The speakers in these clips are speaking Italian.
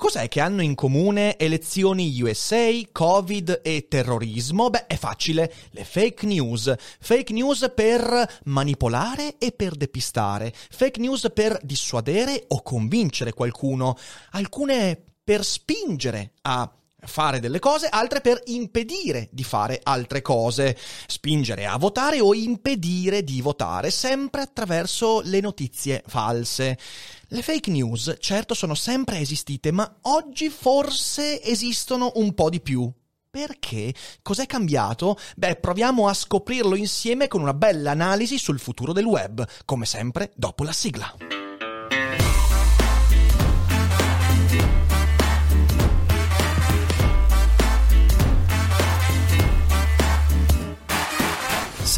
Cos'è che hanno in comune elezioni USA, Covid e terrorismo? Beh, è facile, le fake news. Fake news per manipolare e per depistare. Fake news per dissuadere o convincere qualcuno. Alcune per spingere a fare delle cose, altre per impedire di fare altre cose, spingere a votare o impedire di votare, sempre attraverso le notizie false. Le fake news, certo, sono sempre esistite, ma oggi forse esistono un po' di più. Perché? Cos'è cambiato? Beh, proviamo a scoprirlo insieme con una bella analisi sul futuro del web, come sempre dopo la sigla.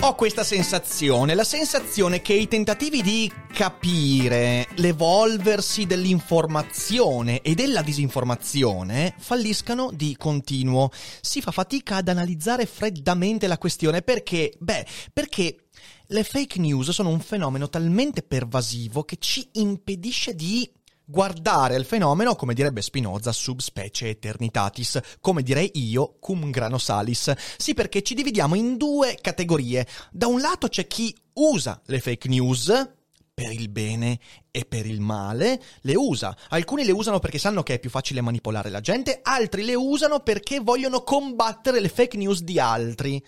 Ho questa sensazione, la sensazione che i tentativi di capire l'evolversi dell'informazione e della disinformazione falliscano di continuo. Si fa fatica ad analizzare freddamente la questione perché, beh, perché le fake news sono un fenomeno talmente pervasivo che ci impedisce di guardare il fenomeno, come direbbe Spinoza, subspecie eternitatis, come direi io, cum grano salis. Sì, perché ci dividiamo in due categorie. Da un lato c'è chi usa le fake news per il bene e per il male, le usa. Alcuni le usano perché sanno che è più facile manipolare la gente, altri le usano perché vogliono combattere le fake news di altri.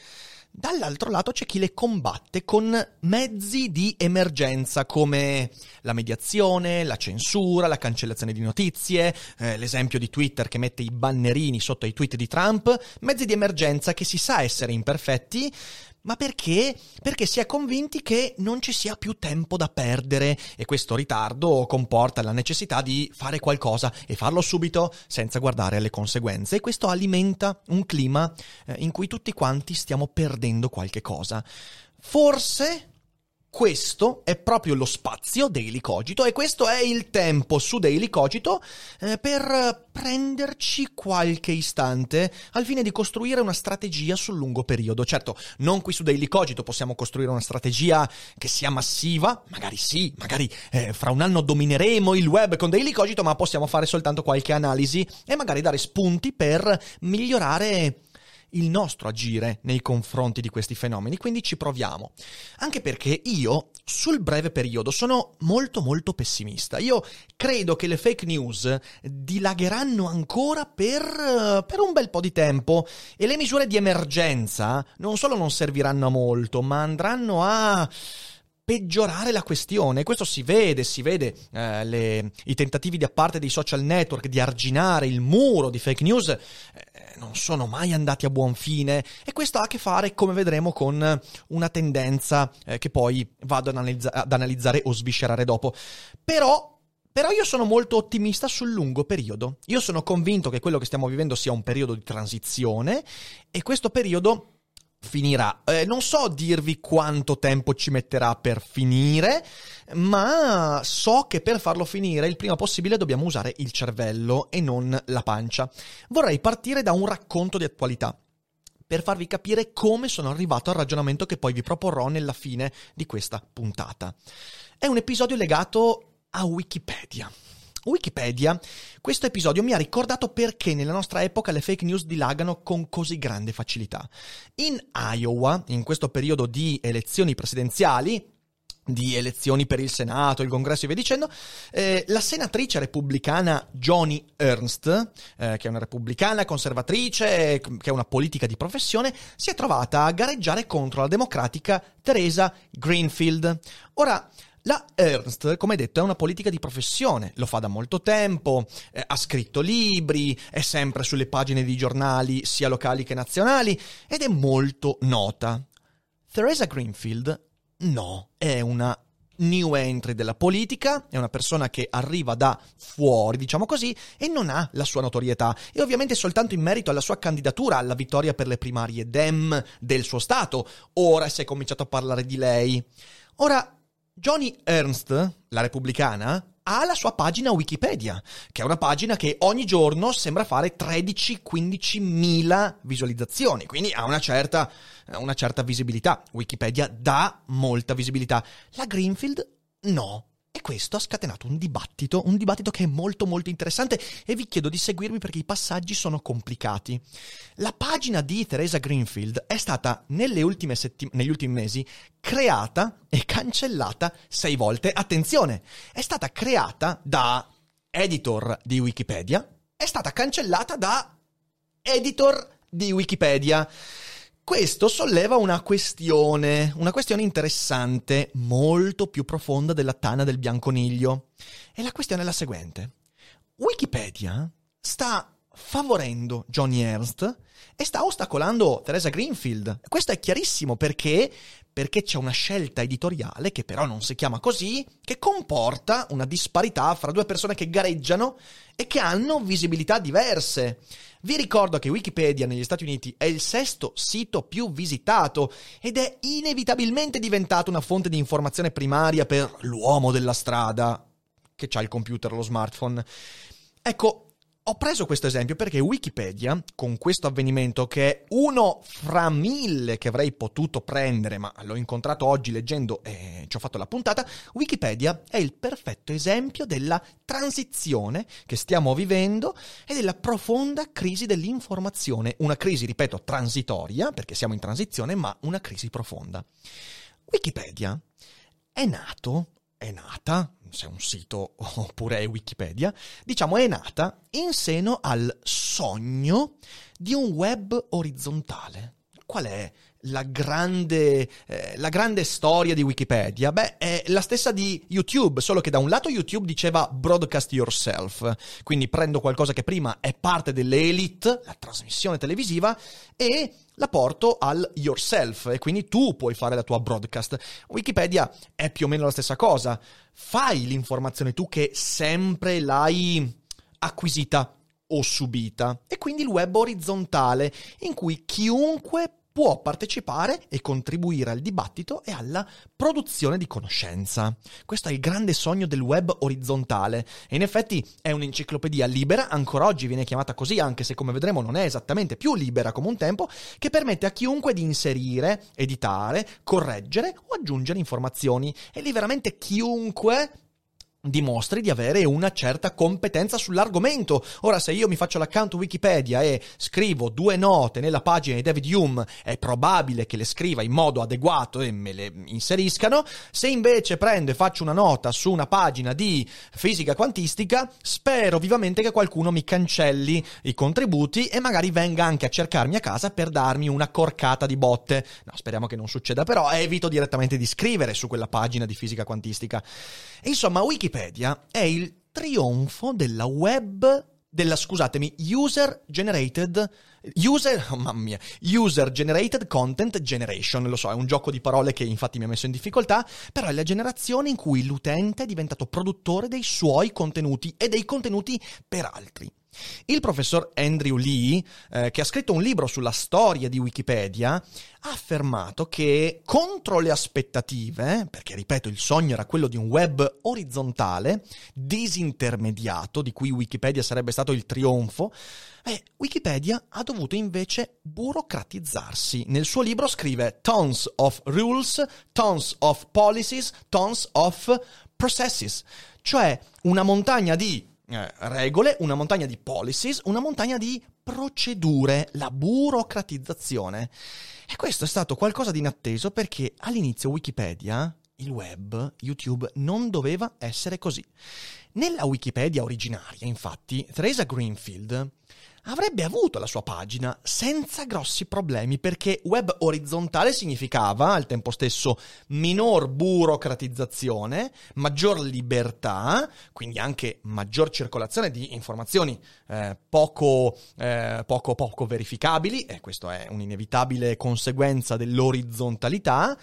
Dall'altro lato c'è chi le combatte con mezzi di emergenza come la mediazione, la censura, la cancellazione di notizie, eh, l'esempio di Twitter che mette i bannerini sotto ai tweet di Trump, mezzi di emergenza che si sa essere imperfetti, ma perché? Perché si è convinti che non ci sia più tempo da perdere e questo ritardo comporta la necessità di fare qualcosa e farlo subito senza guardare alle conseguenze e questo alimenta un clima eh, in cui tutti quanti stiamo perdendo qualche cosa. Forse questo è proprio lo spazio Daily Cogito e questo è il tempo su Daily Cogito eh, per prenderci qualche istante al fine di costruire una strategia sul lungo periodo. Certo, non qui su Daily Cogito possiamo costruire una strategia che sia massiva, magari sì, magari eh, fra un anno domineremo il web con Daily Cogito, ma possiamo fare soltanto qualche analisi e magari dare spunti per migliorare il nostro agire nei confronti di questi fenomeni, quindi ci proviamo. Anche perché io, sul breve periodo, sono molto molto pessimista. Io credo che le fake news dilagheranno ancora per, per un bel po' di tempo e le misure di emergenza non solo non serviranno a molto, ma andranno a peggiorare la questione. Questo si vede, si vede eh, le, i tentativi da parte dei social network di arginare il muro di fake news. Eh, non sono mai andati a buon fine e questo ha a che fare, come vedremo, con una tendenza eh, che poi vado ad, analizza- ad analizzare o sviscerare dopo. Però però io sono molto ottimista sul lungo periodo. Io sono convinto che quello che stiamo vivendo sia un periodo di transizione e questo periodo finirà. Eh, non so dirvi quanto tempo ci metterà per finire, ma so che per farlo finire il prima possibile dobbiamo usare il cervello e non la pancia. Vorrei partire da un racconto di attualità per farvi capire come sono arrivato al ragionamento che poi vi proporrò nella fine di questa puntata. È un episodio legato a Wikipedia. Wikipedia, questo episodio mi ha ricordato perché nella nostra epoca le fake news dilagano con così grande facilità. In Iowa, in questo periodo di elezioni presidenziali, di elezioni per il Senato, il Congresso e via dicendo, eh, la senatrice repubblicana Joni Ernst, eh, che è una repubblicana conservatrice, che è una politica di professione, si è trovata a gareggiare contro la democratica Teresa Greenfield. Ora, La Ernst, come detto, è una politica di professione, lo fa da molto tempo, eh, ha scritto libri, è sempre sulle pagine di giornali sia locali che nazionali ed è molto nota. Theresa Greenfield no, è una new entry della politica, è una persona che arriva da fuori, diciamo così, e non ha la sua notorietà. E ovviamente soltanto in merito alla sua candidatura alla vittoria per le primarie Dem del suo Stato, ora si è cominciato a parlare di lei. Ora, Johnny Ernst, la repubblicana, ha la sua pagina Wikipedia, che è una pagina che ogni giorno sembra fare 13-15 mila visualizzazioni, quindi ha una certa, una certa visibilità. Wikipedia dà molta visibilità. La Greenfield no. Questo ha scatenato un dibattito, un dibattito che è molto molto interessante e vi chiedo di seguirmi perché i passaggi sono complicati. La pagina di Teresa Greenfield è stata settim- negli ultimi mesi creata e cancellata sei volte. Attenzione, è stata creata da editor di Wikipedia, è stata cancellata da editor di Wikipedia. Questo solleva una questione, una questione interessante, molto più profonda della tana del bianconiglio. E la questione è la seguente. Wikipedia sta favorendo Johnny Ernst e sta ostacolando Teresa Greenfield. Questo è chiarissimo perché perché c'è una scelta editoriale, che però non si chiama così, che comporta una disparità fra due persone che gareggiano e che hanno visibilità diverse. Vi ricordo che Wikipedia negli Stati Uniti è il sesto sito più visitato ed è inevitabilmente diventato una fonte di informazione primaria per l'uomo della strada, che ha il computer lo smartphone. Ecco, ho preso questo esempio perché Wikipedia, con questo avvenimento che è uno fra mille che avrei potuto prendere, ma l'ho incontrato oggi leggendo e ci ho fatto la puntata, Wikipedia è il perfetto esempio della transizione che stiamo vivendo e della profonda crisi dell'informazione. Una crisi, ripeto, transitoria, perché siamo in transizione, ma una crisi profonda. Wikipedia è nato, è nata, se è un sito oppure è Wikipedia, diciamo è nata in seno al sogno di un web orizzontale. Qual è la grande, eh, la grande storia di Wikipedia? Beh, è la stessa di YouTube, solo che da un lato YouTube diceva broadcast yourself, quindi prendo qualcosa che prima è parte delle elite, la trasmissione televisiva, e la porto al yourself e quindi tu puoi fare la tua broadcast. Wikipedia è più o meno la stessa cosa. Fai l'informazione tu che sempre l'hai acquisita o subita. E quindi il web orizzontale in cui chiunque può partecipare e contribuire al dibattito e alla produzione di conoscenza. Questo è il grande sogno del web orizzontale e in effetti è un'enciclopedia libera, ancora oggi viene chiamata così anche se come vedremo non è esattamente più libera come un tempo, che permette a chiunque di inserire, editare, correggere o aggiungere informazioni e lì veramente chiunque dimostri di avere una certa competenza sull'argomento. Ora, se io mi faccio l'account Wikipedia e scrivo due note nella pagina di David Hume, è probabile che le scriva in modo adeguato e me le inseriscano. Se invece prendo e faccio una nota su una pagina di fisica quantistica, spero vivamente che qualcuno mi cancelli i contributi e magari venga anche a cercarmi a casa per darmi una corcata di botte. No, speriamo che non succeda, però evito direttamente di scrivere su quella pagina di fisica quantistica. Insomma, Wikipedia è il trionfo della web della, scusatemi, user generated user, mamma mia, user generated content generation, lo so, è un gioco di parole che infatti mi ha messo in difficoltà, però è la generazione in cui l'utente è diventato produttore dei suoi contenuti e dei contenuti per altri. Il professor Andrew Lee, eh, che ha scritto un libro sulla storia di Wikipedia, ha affermato che contro le aspettative, perché ripeto il sogno era quello di un web orizzontale, disintermediato, di cui Wikipedia sarebbe stato il trionfo, eh, Wikipedia ha dovuto invece burocratizzarsi. Nel suo libro scrive tons of rules, tons of policies, tons of processes, cioè una montagna di eh, regole, una montagna di policies, una montagna di procedure, la burocratizzazione. E questo è stato qualcosa di inatteso perché all'inizio Wikipedia, il web, YouTube, non doveva essere così. Nella Wikipedia originaria, infatti, Teresa Greenfield avrebbe avuto la sua pagina senza grossi problemi perché web orizzontale significava al tempo stesso minor burocratizzazione, maggior libertà, quindi anche maggior circolazione di informazioni eh, poco, eh, poco, poco verificabili, e questa è un'inevitabile conseguenza dell'orizzontalità.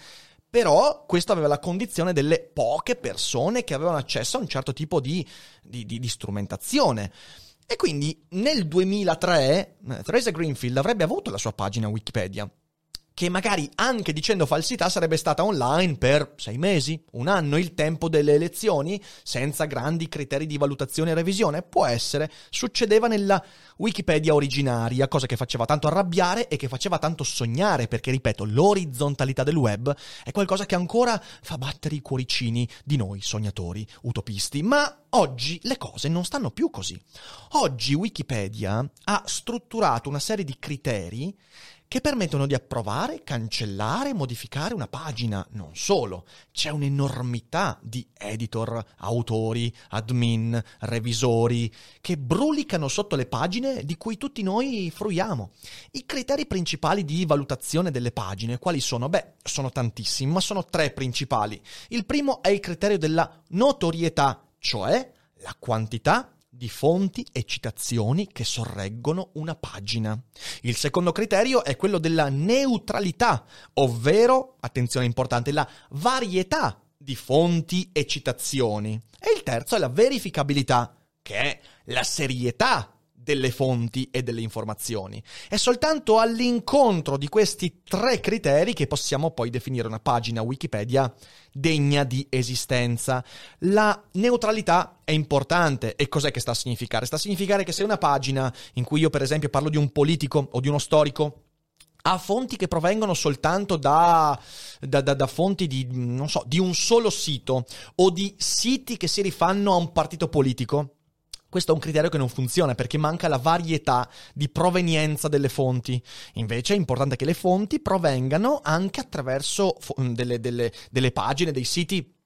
Però questo aveva la condizione delle poche persone che avevano accesso a un certo tipo di, di, di, di strumentazione. E quindi nel 2003 eh, Teresa Greenfield avrebbe avuto la sua pagina Wikipedia che magari anche dicendo falsità sarebbe stata online per sei mesi, un anno, il tempo delle elezioni, senza grandi criteri di valutazione e revisione. Può essere, succedeva nella Wikipedia originaria, cosa che faceva tanto arrabbiare e che faceva tanto sognare, perché ripeto, l'orizzontalità del web è qualcosa che ancora fa battere i cuoricini di noi sognatori, utopisti. Ma oggi le cose non stanno più così. Oggi Wikipedia ha strutturato una serie di criteri che permettono di approvare, cancellare, modificare una pagina. Non solo, c'è un'enormità di editor, autori, admin, revisori che brulicano sotto le pagine di cui tutti noi fruiamo. I criteri principali di valutazione delle pagine quali sono? Beh, sono tantissimi, ma sono tre principali. Il primo è il criterio della notorietà, cioè la quantità di fonti e citazioni che sorreggono una pagina. Il secondo criterio è quello della neutralità, ovvero, attenzione importante, la varietà di fonti e citazioni. E il terzo è la verificabilità, che è la serietà delle fonti e delle informazioni. È soltanto all'incontro di questi tre criteri che possiamo poi definire una pagina Wikipedia degna di esistenza. La neutralità è importante e cos'è che sta a significare? Sta a significare che se una pagina in cui io per esempio parlo di un politico o di uno storico ha fonti che provengono soltanto da, da, da, da, fonti di, so, di un solo sito o di siti che si rifanno a un partito politico, questo è un criterio che non funziona perché manca la varietà di provenienza delle fonti. Invece è importante che le fonti provengano anche attraverso delle, delle, delle pagine, dei siti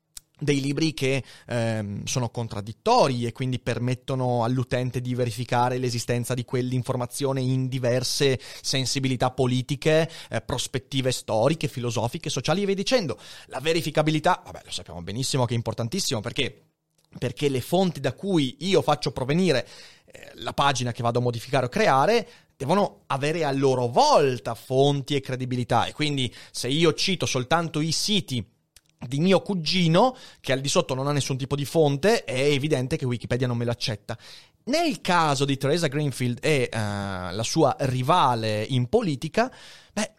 dei libri che ehm, sono contraddittori e quindi permettono all'utente di verificare l'esistenza di quell'informazione in diverse sensibilità politiche, eh, prospettive storiche, filosofiche, sociali e via dicendo. La verificabilità, vabbè, lo sappiamo benissimo che è importantissimo perché perché le fonti da cui io faccio provenire eh, la pagina che vado a modificare o creare devono avere a loro volta fonti e credibilità e quindi se io cito soltanto i siti di mio cugino, che al di sotto non ha nessun tipo di fonte, è evidente che Wikipedia non me l'accetta. Nel caso di Teresa Greenfield e uh, la sua rivale in politica, beh,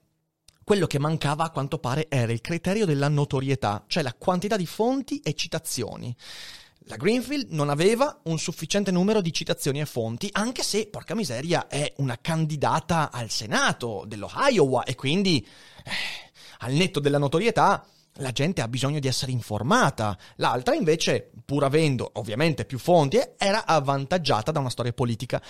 quello che mancava a quanto pare era il criterio della notorietà, cioè la quantità di fonti e citazioni. La Greenfield non aveva un sufficiente numero di citazioni e fonti, anche se, porca miseria, è una candidata al Senato dello Iowa e quindi, eh, al netto della notorietà, la gente ha bisogno di essere informata. L'altra, invece, pur avendo ovviamente più fonti, era avvantaggiata da una storia politica.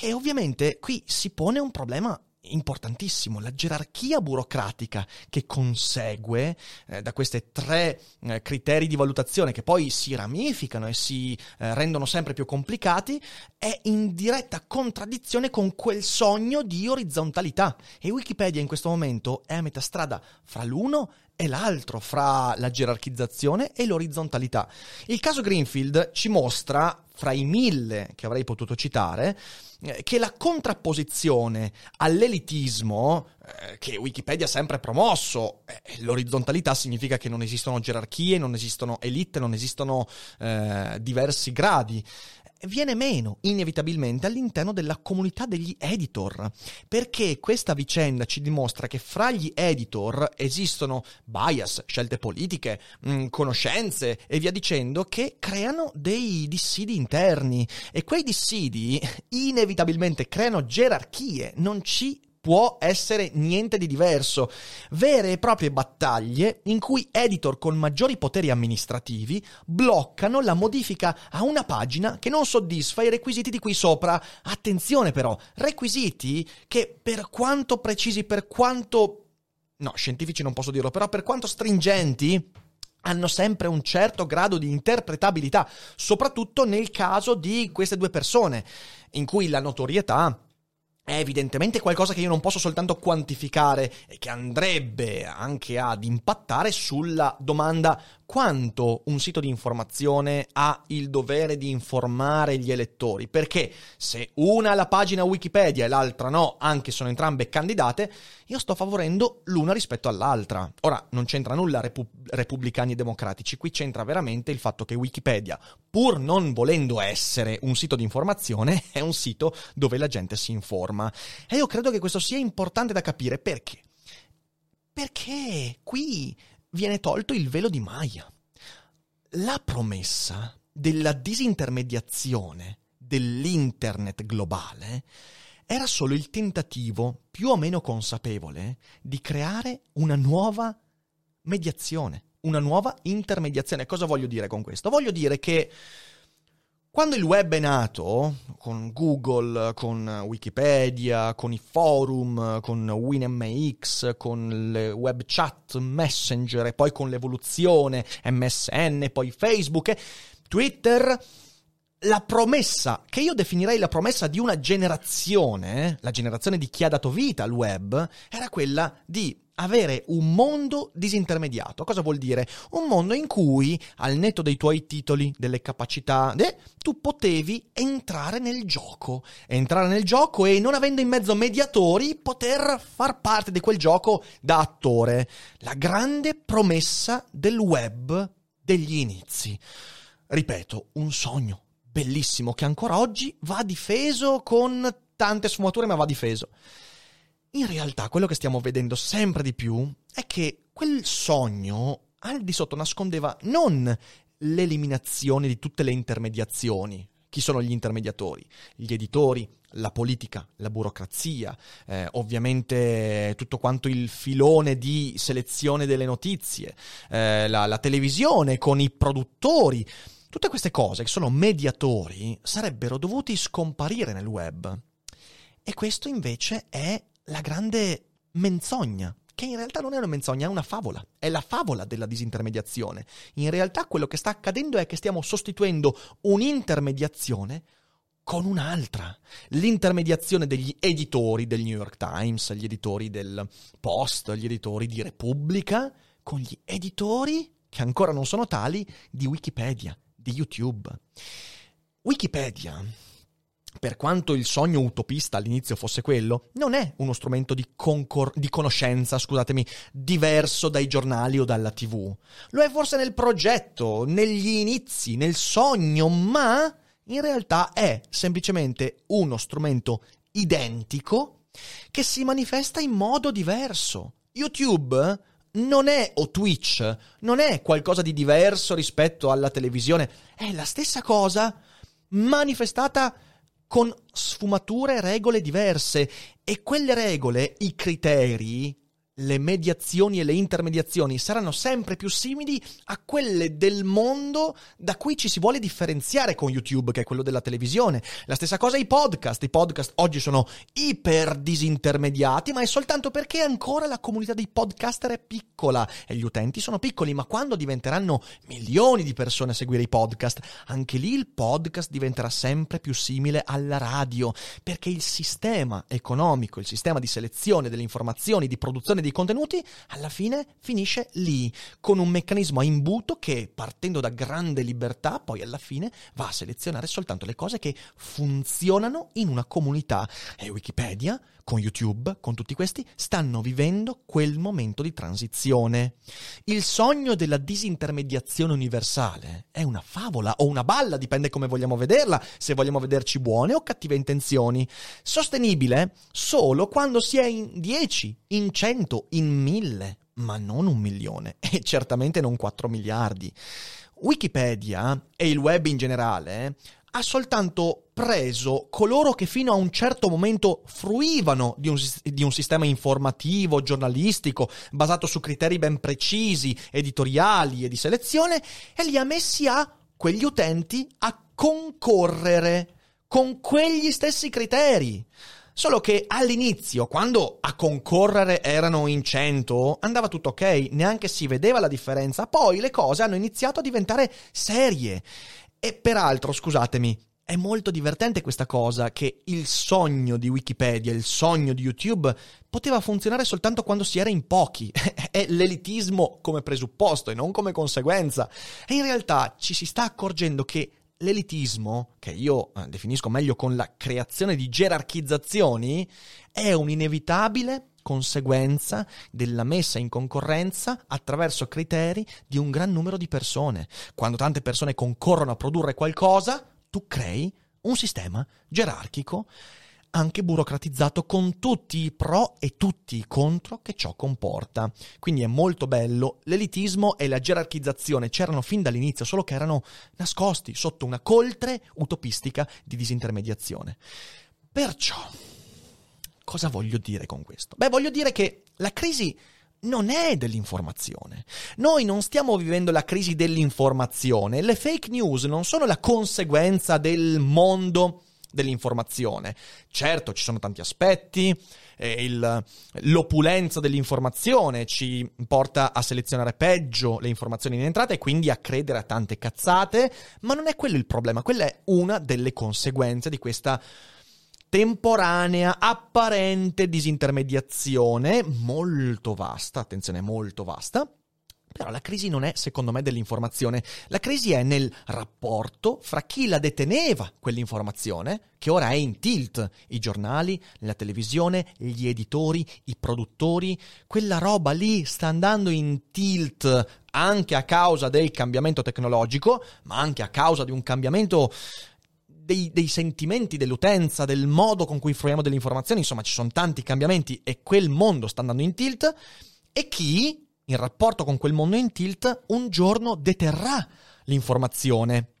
E ovviamente qui si pone un problema importantissimo, la gerarchia burocratica che consegue eh, da questi tre eh, criteri di valutazione che poi si ramificano e si eh, rendono sempre più complicati, è in diretta contraddizione con quel sogno di orizzontalità. E Wikipedia in questo momento è a metà strada fra l'uno e l'altro, fra la gerarchizzazione e l'orizzontalità. Il caso Greenfield ci mostra, fra i mille che avrei potuto citare, eh, che la contrapposizione all'elitismo, eh, che Wikipedia ha sempre promosso, eh, l'orizzontalità significa che non esistono gerarchie, non esistono elite, non esistono eh, diversi gradi, viene meno inevitabilmente all'interno della comunità degli editor, perché questa vicenda ci dimostra che fra gli editor esistono bias, scelte politiche, mh, mm, conoscenze e via dicendo che creano dei dissidi interni. E quei dissidi inevitabilmente creano gerarchie, non ci può essere niente di diverso. Vere e proprie battaglie in cui editor con maggiori poteri amministrativi bloccano la modifica a una pagina che non soddisfa i requisiti di qui sopra. Attenzione però, requisiti che per quanto precisi, per quanto... No, scientifici non posso dirlo, però per quanto stringenti hanno sempre un certo grado di interpretabilità, soprattutto nel caso di queste due persone, in cui la notorietà è evidentemente qualcosa che io non posso soltanto quantificare e che andrebbe anche ad impattare sulla domanda quanto un sito di informazione ha il dovere di informare gli elettori, perché se una ha la pagina Wikipedia e l'altra no, anche sono entrambe candidate, io sto favorendo l'una rispetto all'altra. Ora, non c'entra nulla repu- repubblicani e democratici, qui c'entra veramente il fatto che Wikipedia, pur non volendo essere un sito di informazione, è un sito dove la gente si informa. E io credo che questo sia importante da capire perché. Perché qui viene tolto il velo di Maya. La promessa della disintermediazione dell'internet globale era solo il tentativo, più o meno consapevole, di creare una nuova mediazione, una nuova intermediazione. Cosa voglio dire con questo? Voglio dire che quando il web è nato, con Google, con Wikipedia, con i forum, con WinMX, con le web chat, Messenger e poi con l'evoluzione MSN, poi Facebook e Twitter, la promessa, che io definirei la promessa di una generazione, la generazione di chi ha dato vita al web, era quella di avere un mondo disintermediato. Cosa vuol dire? Un mondo in cui, al netto dei tuoi titoli, delle capacità, eh, tu potevi entrare nel gioco. Entrare nel gioco e non avendo in mezzo mediatori, poter far parte di quel gioco da attore. La grande promessa del web degli inizi. Ripeto, un sogno bellissimo che ancora oggi va difeso con tante sfumature, ma va difeso. In realtà quello che stiamo vedendo sempre di più è che quel sogno al di sotto nascondeva non l'eliminazione di tutte le intermediazioni. Chi sono gli intermediatori? Gli editori, la politica, la burocrazia, eh, ovviamente tutto quanto il filone di selezione delle notizie, eh, la, la televisione con i produttori. Tutte queste cose che sono mediatori sarebbero dovuti scomparire nel web. E questo invece è la grande menzogna, che in realtà non è una menzogna, è una favola. È la favola della disintermediazione. In realtà quello che sta accadendo è che stiamo sostituendo un'intermediazione con un'altra. L'intermediazione degli editori del New York Times, gli editori del Post, gli editori di Repubblica, con gli editori, che ancora non sono tali, di Wikipedia, di YouTube. Wikipedia per quanto il sogno utopista all'inizio fosse quello, non è uno strumento di, concor- di, conoscenza, scusatemi, diverso dai giornali o dalla tv. Lo è forse nel progetto, negli inizi, nel sogno, ma in realtà è semplicemente uno strumento identico che si manifesta in modo diverso. YouTube non è, o Twitch, non è qualcosa di diverso rispetto alla televisione, è la stessa cosa manifestata con sfumature e regole diverse. E quelle regole, i criteri, le mediazioni e le intermediazioni saranno sempre più simili a quelle del mondo da cui ci si vuole differenziare con YouTube, che è quello della televisione. La stessa cosa i podcast. I podcast oggi sono iper disintermediati, ma è soltanto perché ancora la comunità dei podcaster è piccola e gli utenti sono piccoli, ma quando diventeranno milioni di persone a seguire i podcast, anche lì il podcast diventerà sempre più simile alla radio, perché il sistema economico, il sistema di selezione delle informazioni, di produzione di dei contenuti, alla fine finisce lì, con un meccanismo a imbuto che, partendo da grande libertà, poi alla fine va a selezionare soltanto le cose che funzionano in una comunità. E Wikipedia, con YouTube, con tutti questi, stanno vivendo quel momento di transizione. Il sogno della disintermediazione universale è una favola o una balla, dipende come vogliamo vederla, se vogliamo vederci buone o cattive intenzioni. Sostenibile solo quando si è in 10, in 100, in 1000, ma non un milione e certamente non 4 miliardi. Wikipedia e il web in generale ha soltanto preso coloro che fino a un certo momento fruivano di un, di un, sistema informativo, giornalistico, basato su criteri ben precisi, editoriali e di selezione, e li ha messi a quegli utenti a concorrere con quegli stessi criteri. Solo che all'inizio, quando a concorrere erano in 100, andava tutto ok, neanche si vedeva la differenza. Poi le cose hanno iniziato a diventare serie. E peraltro, scusatemi, è molto divertente questa cosa che il sogno di Wikipedia, il sogno di YouTube poteva funzionare soltanto quando si era in pochi. è l'elitismo come presupposto e non come conseguenza. E in realtà ci si sta accorgendo che l'elitismo, che io eh, definisco meglio con la creazione di gerarchizzazioni, è un'inevitabile conseguenza della messa in concorrenza attraverso criteri di un gran numero di persone. Quando tante persone concorrono a produrre qualcosa, tu crei un sistema gerarchico anche burocratizzato con tutti i pro e tutti i contro che ciò comporta. Quindi è molto bello. L'elitismo e la gerarchizzazione c'erano fin dall'inizio, solo che erano nascosti sotto una coltre utopistica di disintermediazione. Perciò, cosa voglio dire con questo? Beh, voglio dire che la crisi non è dell'informazione. Noi non stiamo vivendo la crisi dell'informazione. Le fake news non sono la conseguenza del mondo dell'informazione. Certo, ci sono tanti aspetti, eh, il, l'opulenza dell'informazione ci porta a selezionare peggio le informazioni in entrata e quindi a credere a tante cazzate, ma non è quello il problema, quella è una delle conseguenze di questa temporanea, apparente disintermediazione, molto vasta, attenzione, molto vasta. Però la crisi non è, secondo me, dell'informazione. La crisi è nel rapporto fra chi la deteneva quell'informazione, che ora è in tilt. I giornali, la televisione, gli editori, i produttori. Quella roba lì sta andando in tilt anche a causa del cambiamento tecnologico, ma anche a causa di un cambiamento dei, dei, sentimenti dell'utenza, del modo con cui fruiamo delle informazioni, insomma ci sono tanti cambiamenti e quel mondo sta andando in tilt e chi, in rapporto con quel mondo in tilt, un giorno deterrà l'informazione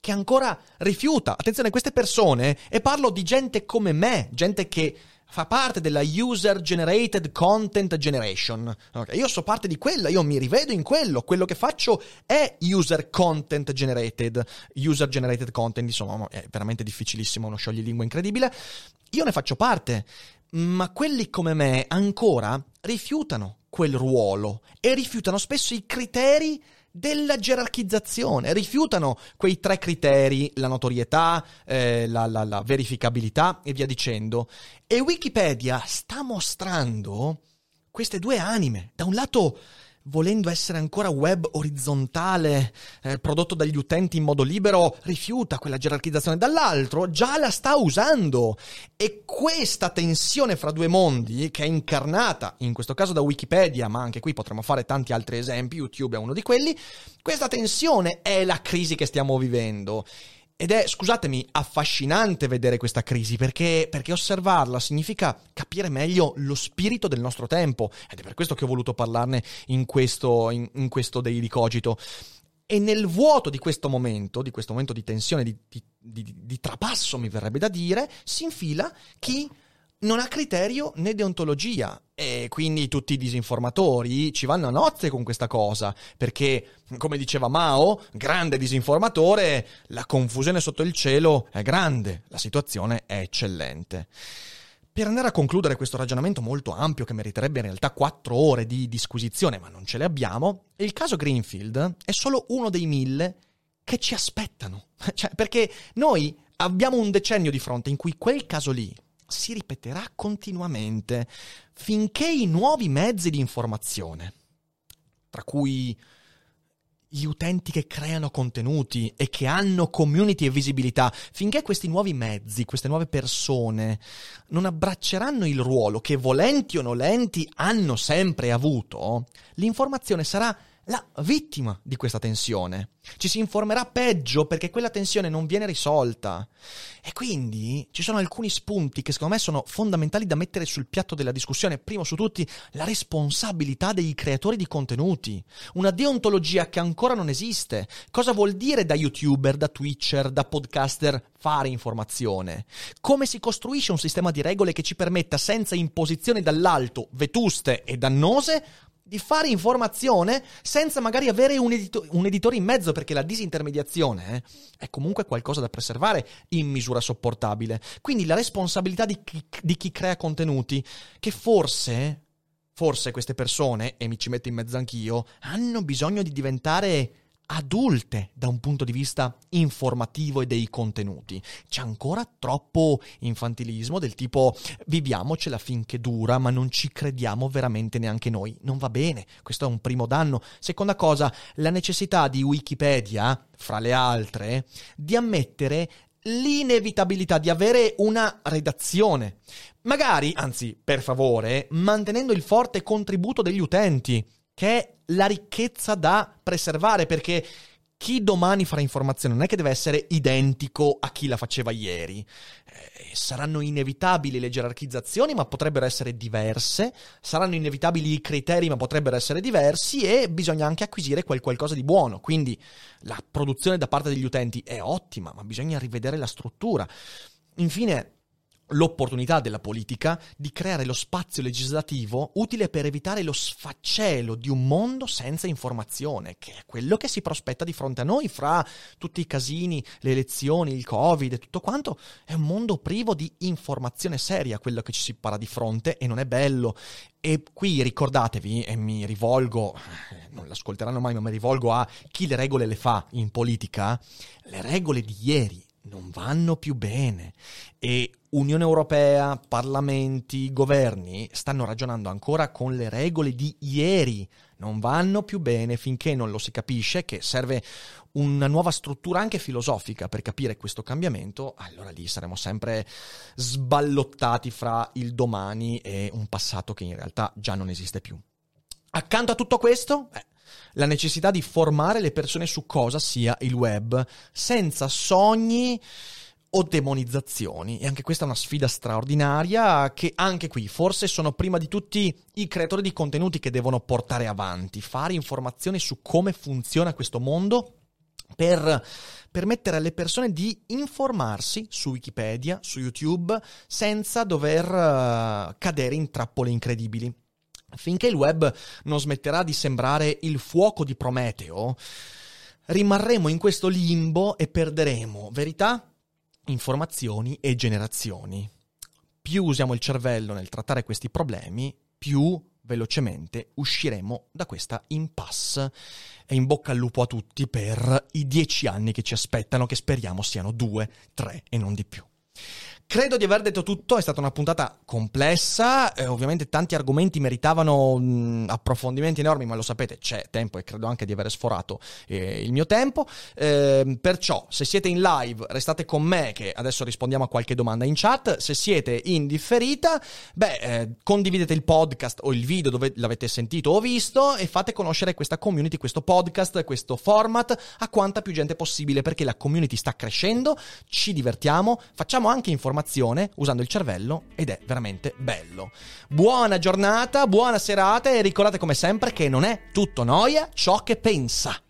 che ancora rifiuta. Attenzione, queste persone, e parlo di gente come me, gente che fa parte della user generated content generation. Okay, io so parte di quella, io mi rivedo in quello, quello che faccio è user content generated, user generated content, insomma, è veramente difficilissimo, uno scioglilingua incredibile. Io ne faccio parte, ma quelli come me ancora rifiutano quel ruolo e rifiutano spesso i criteri della gerarchizzazione, rifiutano quei tre criteri, la notorietà, eh, la, la, la verificabilità e via dicendo. E Wikipedia sta mostrando queste due anime. Da un lato volendo essere ancora web orizzontale, eh, prodotto dagli utenti in modo libero, rifiuta quella gerarchizzazione, dall'altro già la sta usando. E questa tensione fra due mondi, che è incarnata in questo caso da Wikipedia, ma anche qui potremmo fare tanti altri esempi, YouTube è uno di quelli, questa tensione è la crisi che stiamo vivendo. Ed è, scusatemi, affascinante vedere questa crisi perché, perché, osservarla significa capire meglio lo spirito del nostro tempo ed è per questo che ho voluto parlarne in questo, in, in questo Daily Cogito. E nel vuoto di questo momento, di questo momento di tensione, di, di, di, di trapasso mi verrebbe da dire, si infila chi non ha criterio né deontologia e quindi tutti i disinformatori ci vanno a nozze con questa cosa, perché, come diceva Mao, grande disinformatore, la confusione sotto il cielo è grande, la situazione è eccellente. Per andare a concludere questo ragionamento molto ampio che meriterebbe in realtà quattro ore di disquisizione, ma non ce le abbiamo, il caso Greenfield è solo uno dei mille che ci aspettano. Cioè, perché noi abbiamo un decennio di fronte in cui quel caso lì, si ripeterà continuamente finché i nuovi mezzi di informazione, tra cui gli utenti che creano contenuti e che hanno community e visibilità, finché questi nuovi mezzi, queste nuove persone non abbracceranno il ruolo che volenti o nolenti hanno sempre avuto, l'informazione sarà la vittima di questa tensione. Ci si informerà peggio perché quella tensione non viene risolta. E quindi ci sono alcuni spunti che secondo me sono fondamentali da mettere sul piatto della discussione. Primo su tutti, la responsabilità dei creatori di contenuti. Una deontologia che ancora non esiste. Cosa vuol dire da youtuber, da twitcher, da podcaster fare informazione? Come si costruisce un sistema di regole che ci permetta senza imposizioni dall'alto, vetuste e dannose, di fare informazione senza magari avere un, edito- un editore in mezzo, perché la disintermediazione eh, è comunque qualcosa da preservare in misura sopportabile. Quindi la responsabilità di chi, di chi crea contenuti, che forse, forse queste persone, e mi ci metto in mezzo anch'io, hanno bisogno di diventare adulte da un punto di vista informativo e dei contenuti. C'è ancora troppo infantilismo del tipo viviamocela finché dura, ma non ci crediamo veramente neanche noi. Non va bene, questo è un primo danno. Seconda cosa, la necessità di Wikipedia, fra le altre, di ammettere l'inevitabilità di avere una redazione. Magari, anzi, per favore, mantenendo il forte contributo degli utenti, che è la ricchezza da preservare, perché chi domani farà informazione non è che deve essere identico a chi la faceva ieri. Eh, saranno inevitabili le gerarchizzazioni, ma potrebbero essere diverse. Saranno inevitabili i criteri, ma potrebbero essere diversi. E bisogna anche acquisire quel qualcosa di buono. Quindi la produzione da parte degli utenti è ottima, ma bisogna rivedere la struttura. Infine, l'opportunità della politica di creare lo spazio legislativo utile per evitare lo sfaccello di un mondo senza informazione, che è quello che si prospetta di fronte a noi fra tutti i casini, le elezioni, il Covid e tutto quanto. È un mondo privo di informazione seria quello che ci si para di fronte e non è bello. E qui ricordatevi, e mi rivolgo, eh, non l'ascolteranno mai, ma mi rivolgo a chi le regole le fa in politica, le regole di ieri non vanno più bene e Unione Europea, parlamenti, governi stanno ragionando ancora con le regole di ieri, non vanno più bene finché non lo si capisce che serve una nuova struttura anche filosofica per capire questo cambiamento, allora lì saremo sempre sballottati fra il domani e un passato che in realtà già non esiste più. Accanto a tutto questo, eh, la necessità di formare le persone su cosa sia il web, senza sogni o demonizzazioni. E anche questa è una sfida straordinaria che anche qui forse sono prima di tutti i creatori di contenuti che devono portare avanti, fare informazioni su come funziona questo mondo per permettere alle persone di informarsi su Wikipedia, su YouTube, senza dover uh, cadere in trappole incredibili. Finché il web non smetterà di sembrare il fuoco di Prometeo, rimarremo in questo limbo e perderemo verità, informazioni e generazioni. Più usiamo il cervello nel trattare questi problemi, più velocemente usciremo da questa impasse. E in bocca al lupo a tutti per i dieci anni che ci aspettano, che speriamo siano due, tre e non di più. Credo di aver detto tutto, è stata una puntata complessa, eh, ovviamente tanti argomenti meritavano mh, approfondimenti enormi, ma lo sapete, c'è tempo e credo anche di aver sforato eh, il mio tempo. Eh, perciò, se siete in live, restate con me che adesso rispondiamo a qualche domanda in chat. Se siete in differita, beh, eh, condividete il podcast o il video dove l'avete sentito o visto e fate conoscere questa community, questo podcast, questo format a quanta più gente possibile perché la community sta crescendo, ci divertiamo, facciamo anche informazioni informazione usando il cervello ed è veramente bello. Buona giornata, buona serata e ricordate come sempre che non è tutto noia ciò che pensa.